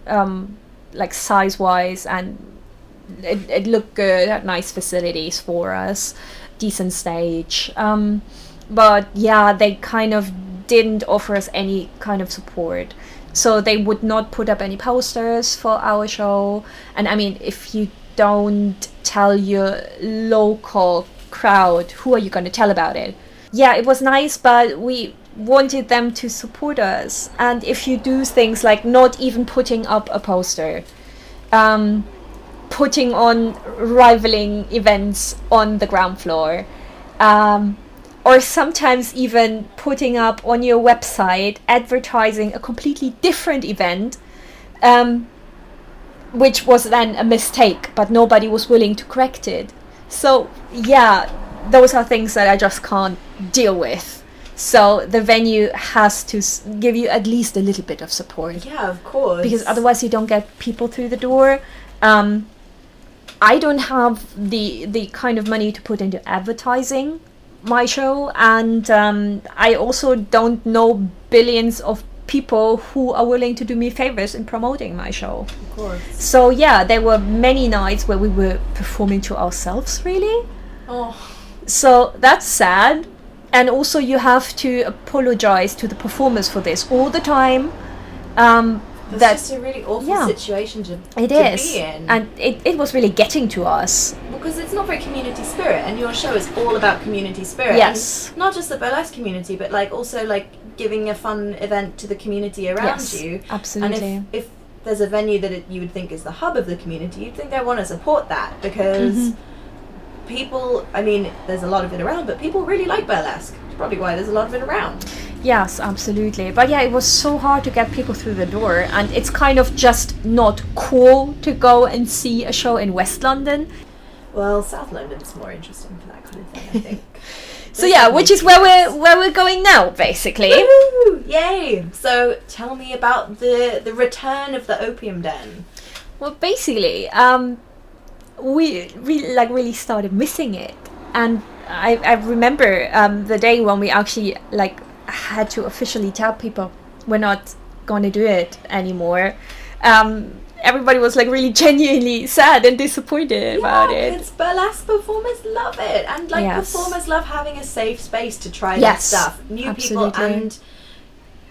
um, like size wise, and it, it looked good. Had nice facilities for us, decent stage. Um, but yeah, they kind of didn't offer us any kind of support. So they would not put up any posters for our show. And I mean, if you don't tell your local crowd, who are you going to tell about it? Yeah, it was nice, but we wanted them to support us. And if you do things like not even putting up a poster, um, putting on rivaling events on the ground floor, um, or sometimes even putting up on your website advertising a completely different event, um, which was then a mistake, but nobody was willing to correct it. So, yeah, those are things that I just can't deal with. So the venue has to s- give you at least a little bit of support Yeah, of course. because otherwise you don't get people through the door. Um, I don't have the the kind of money to put into advertising my show, and um, I also don't know billions of people who are willing to do me favors in promoting my show. of course. So yeah, there were many nights where we were performing to ourselves, really. Oh, So that's sad. And also, you have to apologize to the performers for this all the time. Um, that's that's just a really awful yeah. situation to, it to is, be in. and it, it was really getting to us. because it's not very community spirit, and your show is all about community spirit. Yes. And not just the burlesque community, but like also like giving a fun event to the community around yes, you. absolutely. And if, if there's a venue that it, you would think is the hub of the community, you'd think they want to support that because Mhm. people, I mean, there's a lot of it around, but people really like burlesque. It's probably why there's a lot of it around. Yes, absolutely. But yeah, it was so hard to get people through the door, and it's kind of just not cool to go and see a show in West London. Well, South London's more interesting for that kind of thing, I think. So yeah, which is where we're where we're going now, basically. Woo! Yay! So tell me about the the return of the opium den. Well, basically, um, we really like really started missing it, and I I remember um, the day when we actually like had to officially tell people we're not going to do it anymore. Um, everybody was like really genuinely sad and disappointed about yeah, it. because burlesque performers love it, and like Yes. performers love having a safe space to try Yes, their stuff. New absolutely. people and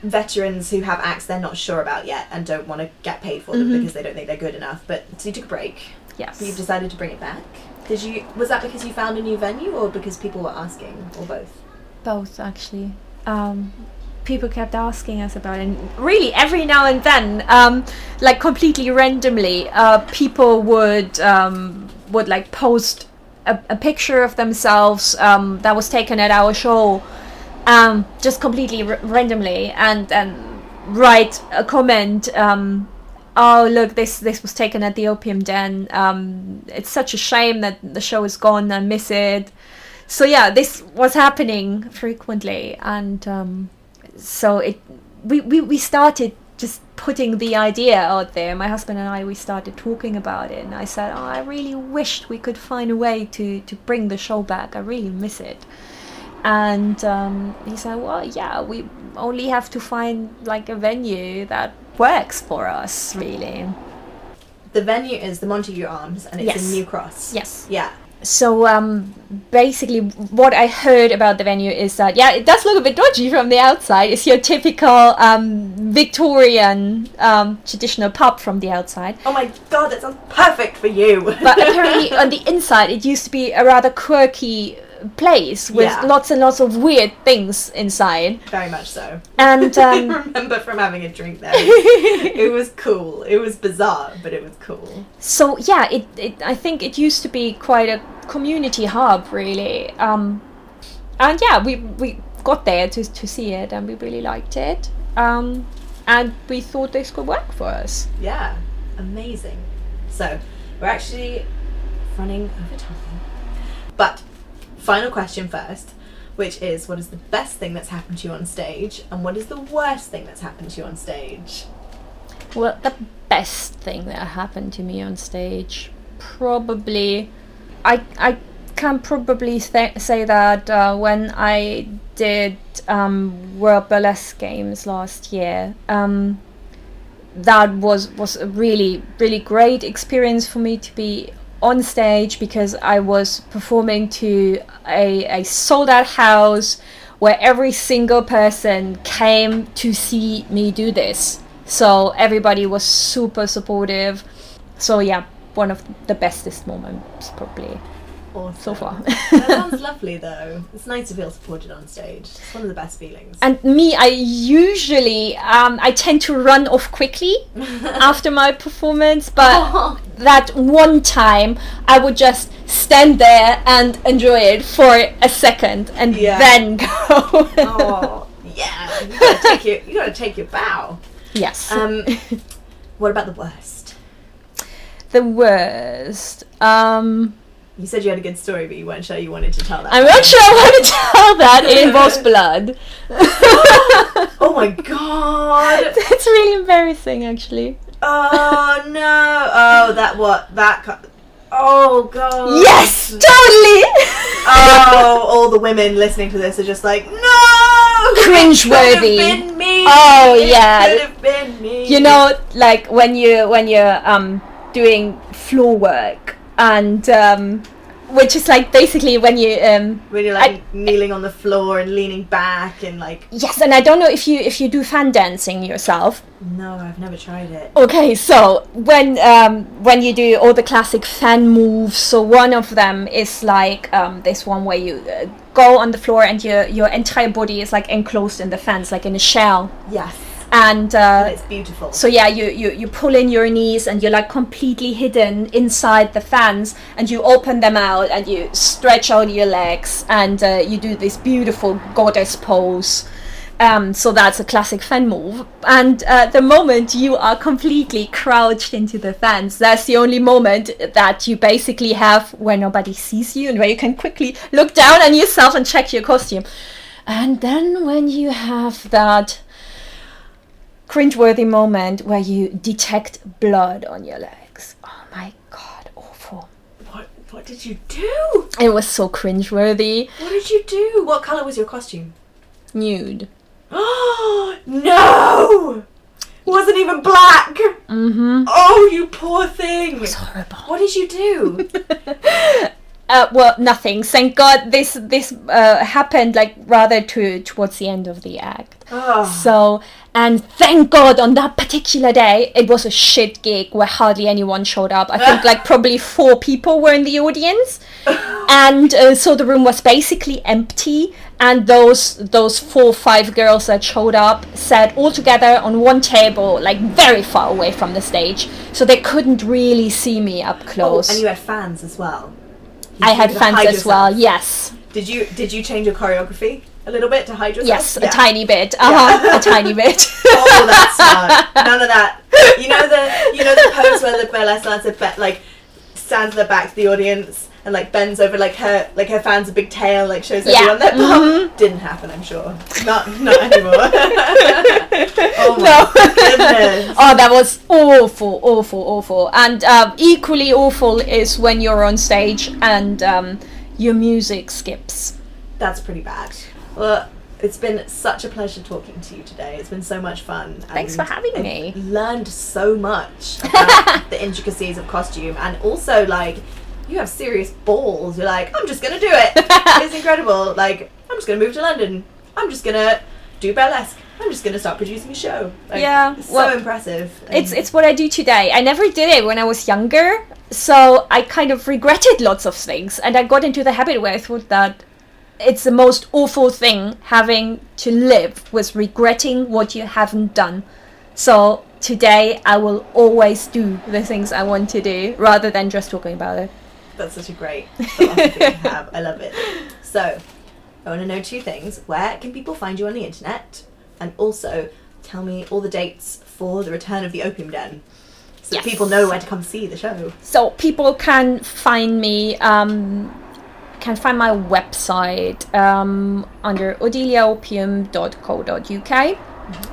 veterans who have acts they're not sure about yet and don't want to get paid for them Mhm. because they don't think they're good enough. But so you took a break. Yes. So you've decided to bring it back. Did you? Was that because you found a new venue, or because people were asking, or both? both actually um, people kept asking us about it and really every now and then um, like completely randomly uh, people would um, would like post a, a picture of themselves um, that was taken at our show um, just completely r- randomly and and write a comment um, oh look this this was taken at the opium den um, it's such a shame that the show is gone i miss it so yeah this was happening frequently and um, so it we, we we started just putting the idea out there my husband and i we started talking about it and i said oh i really wished we could find a way to to bring the show back i really miss it and um, he said well yeah we only have to find like a venue that works for us really The venue is the Montague Arms, and it's Yes. in New Cross. yes Yeah. So um, basically what i heard about the venue is that yeah it does look a bit dodgy from the outside it's your typical um, victorian um, traditional pub from the outside Oh my god, that sounds perfect for you. but apparently on the inside it used to be a rather quirky place with Yeah. lots and lots of weird things inside Very much so. and I um, remember from having a drink there. it was cool. It was bizarre, but it was cool. so yeah it, it i think it used to be quite a community hub really um and yeah we we got there to, to see it and we really liked it um and we thought this could work for us Yeah, amazing. So, we're actually running over time. But, final question first, which is what is the best thing that's happened to you on stage, and what is the worst thing that's happened to you on stage? well the best thing that happened to me on stage probably i i can probably th- say that uh, when i did um, world burlesque games last year um, that was was a really really great experience for me to be on stage because I was performing to a, a sold out house where every single person came to see me do this So everybody was super supportive. So yeah, one of the bestest moments probably Awesome. so far. that sounds lovely though. It's nice to feel supported on stage. It's one of the best feelings. and me, I usually um, I tend to run off quickly after my performance, but that one time I would just stand there and enjoy it for a second and Yeah. then go. oh, yeah. You gotta take your you gotta take your bow. yes. Um, what about the worst? the worst. Um, You said you had a good story, but you weren't sure you wanted to tell that. I'm not sure I want to tell that. It involves blood. oh my god! That's really embarrassing, actually. Oh no! Oh, that what that? co- Oh god! Yes, totally. Oh, all the women listening to this are just like, no! Cringeworthy. It could have been me. Oh, It yeah. could have been me. you know, like when you when you're um doing floor work and um, which is like basically when you um you're like kneeling on the floor and leaning back and like, yes, and I don't know if you if you do fan dancing yourself. no, I've never tried it. Okay, so when um, when you do all the classic fan moves, so one of them is like um, this one where you uh, go on the floor and your your entire body is like enclosed in the fans, like in a shell, Yes, and. and Uh, it's beautiful. so yeah, you, you you pull in your knees and you're like completely hidden inside the fans, and you open them out and you stretch out your legs and uh, you do this beautiful goddess pose. Um, so that's a classic fan move. And uh, the moment you are completely crouched into the fans, that's the only moment that you basically have where nobody sees you and where you can quickly look down on yourself and check your costume. And then when you have that cringeworthy moment where you detect blood on your legs. Oh my god, awful. what what did you do? It was so cringeworthy. What did you do? What color was your costume? Nude. Oh no! It wasn't even black. Mm-hmm. Oh, you poor thing. It's horrible. What did you do? Uh, well, nothing. Thank God this this uh, happened like rather to towards the end of the act. Oh. So, and thank God on that particular day, it was a shit gig where hardly anyone showed up. I think like probably four people were in the audience. And uh, so the room was basically empty. And those those four five girls that showed up sat all together on one table, like very far away from the stage, so they couldn't really see me up Oh, close. and you had fans as well. You I had fans as well. Yes, Did you did you change your choreography a little bit to hide yourself? yes, Yeah. a tiny bit. Uh-huh, a tiny bit. Oh, that's. None of that. You know the you know the pose where the burlesque dancer be- like stands at the back to the audience and like bends over like her like her fan's a big tail like shows Yeah. everyone bum. Mhm. Didn't happen, I'm sure. Not not anymore. oh my no. goodness. oh, that was awful, awful, awful. And um, equally awful is when you're on stage and um, your music skips. That's pretty bad. Well, it's been such a pleasure talking to you today. It's been so much fun. Thanks for having I've me. Learned so much about the intricacies of costume, and also like you have serious balls. You're like, I'm just gonna do it. it's incredible. Like I'm just gonna move to London. I'm just gonna do burlesque. I'm just gonna start producing a show. Like, Yeah, it's well, so impressive. It's it's what I do today. I never did it when I was younger, so I kind of regretted lots of things, and I got into the habit where I thought that it's the most awful thing having to live with regretting what you haven't done. So today I will always do the things I want to do rather than just talking about it. That's such a great philosophy to have. I love it. So, I want to know two things. Where can people find you on the internet? And also, tell me all the dates for the return of the Opium Den. So Yes. people know where to come see the show. So people can find me um, can find my website um, under odeliaopium.co.uk.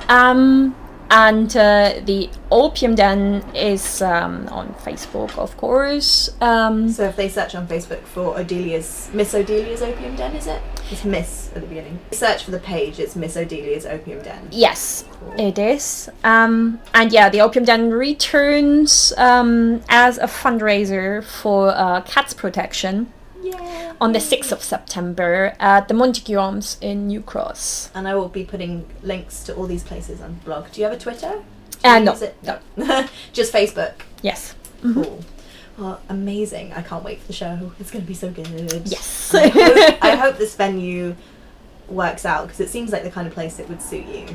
Um, and uh, the Opium Den is um, on Facebook, of course. Um, So if they search on Facebook for Odelia's Miss Odelia's Opium Den, is it? It's Miss at the beginning. Search for the page. It's Miss Odelia's Opium Den. yes, Cool. it is. Um, and yeah, the Opium Den returns um, as a fundraiser for uh, cats protection On the 6th of September at the Montague Arms in New Cross. And I will be putting links to all these places on the blog. Do you have a Twitter? You Uh, no? No. Just Facebook. Yes. Cool. Well, amazing. I can't wait for the show. It's going to be so good. Yes. I hope, I hope this venue works out because it seems like the kind of place that would suit you.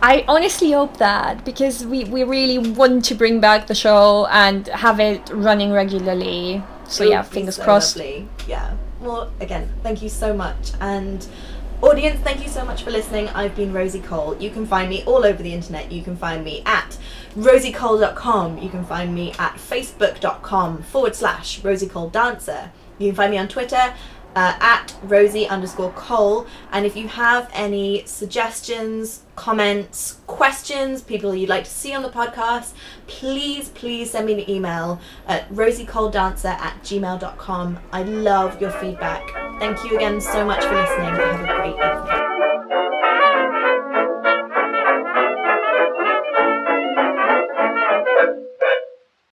I honestly hope that because we, we really want to bring back the show and have it running regularly. So It yeah, fingers so crossed. Lovely. Yeah. Well, again, thank you so much. And audience, thank you so much for listening. I've been Rosie Cole. You can find me all over the internet. You can find me at rosiecole.com. You can find me at facebook.com forward slash Rosie Cole Dancer. You can find me on Twitter uh, at Rosie underscore Cole. And if you have any suggestions, comments, questions, people you'd like to see on the podcast, please, please send me an email at rosiecoledancer at gmail.com. I love your feedback. Thank you again so much for listening. Have a great evening.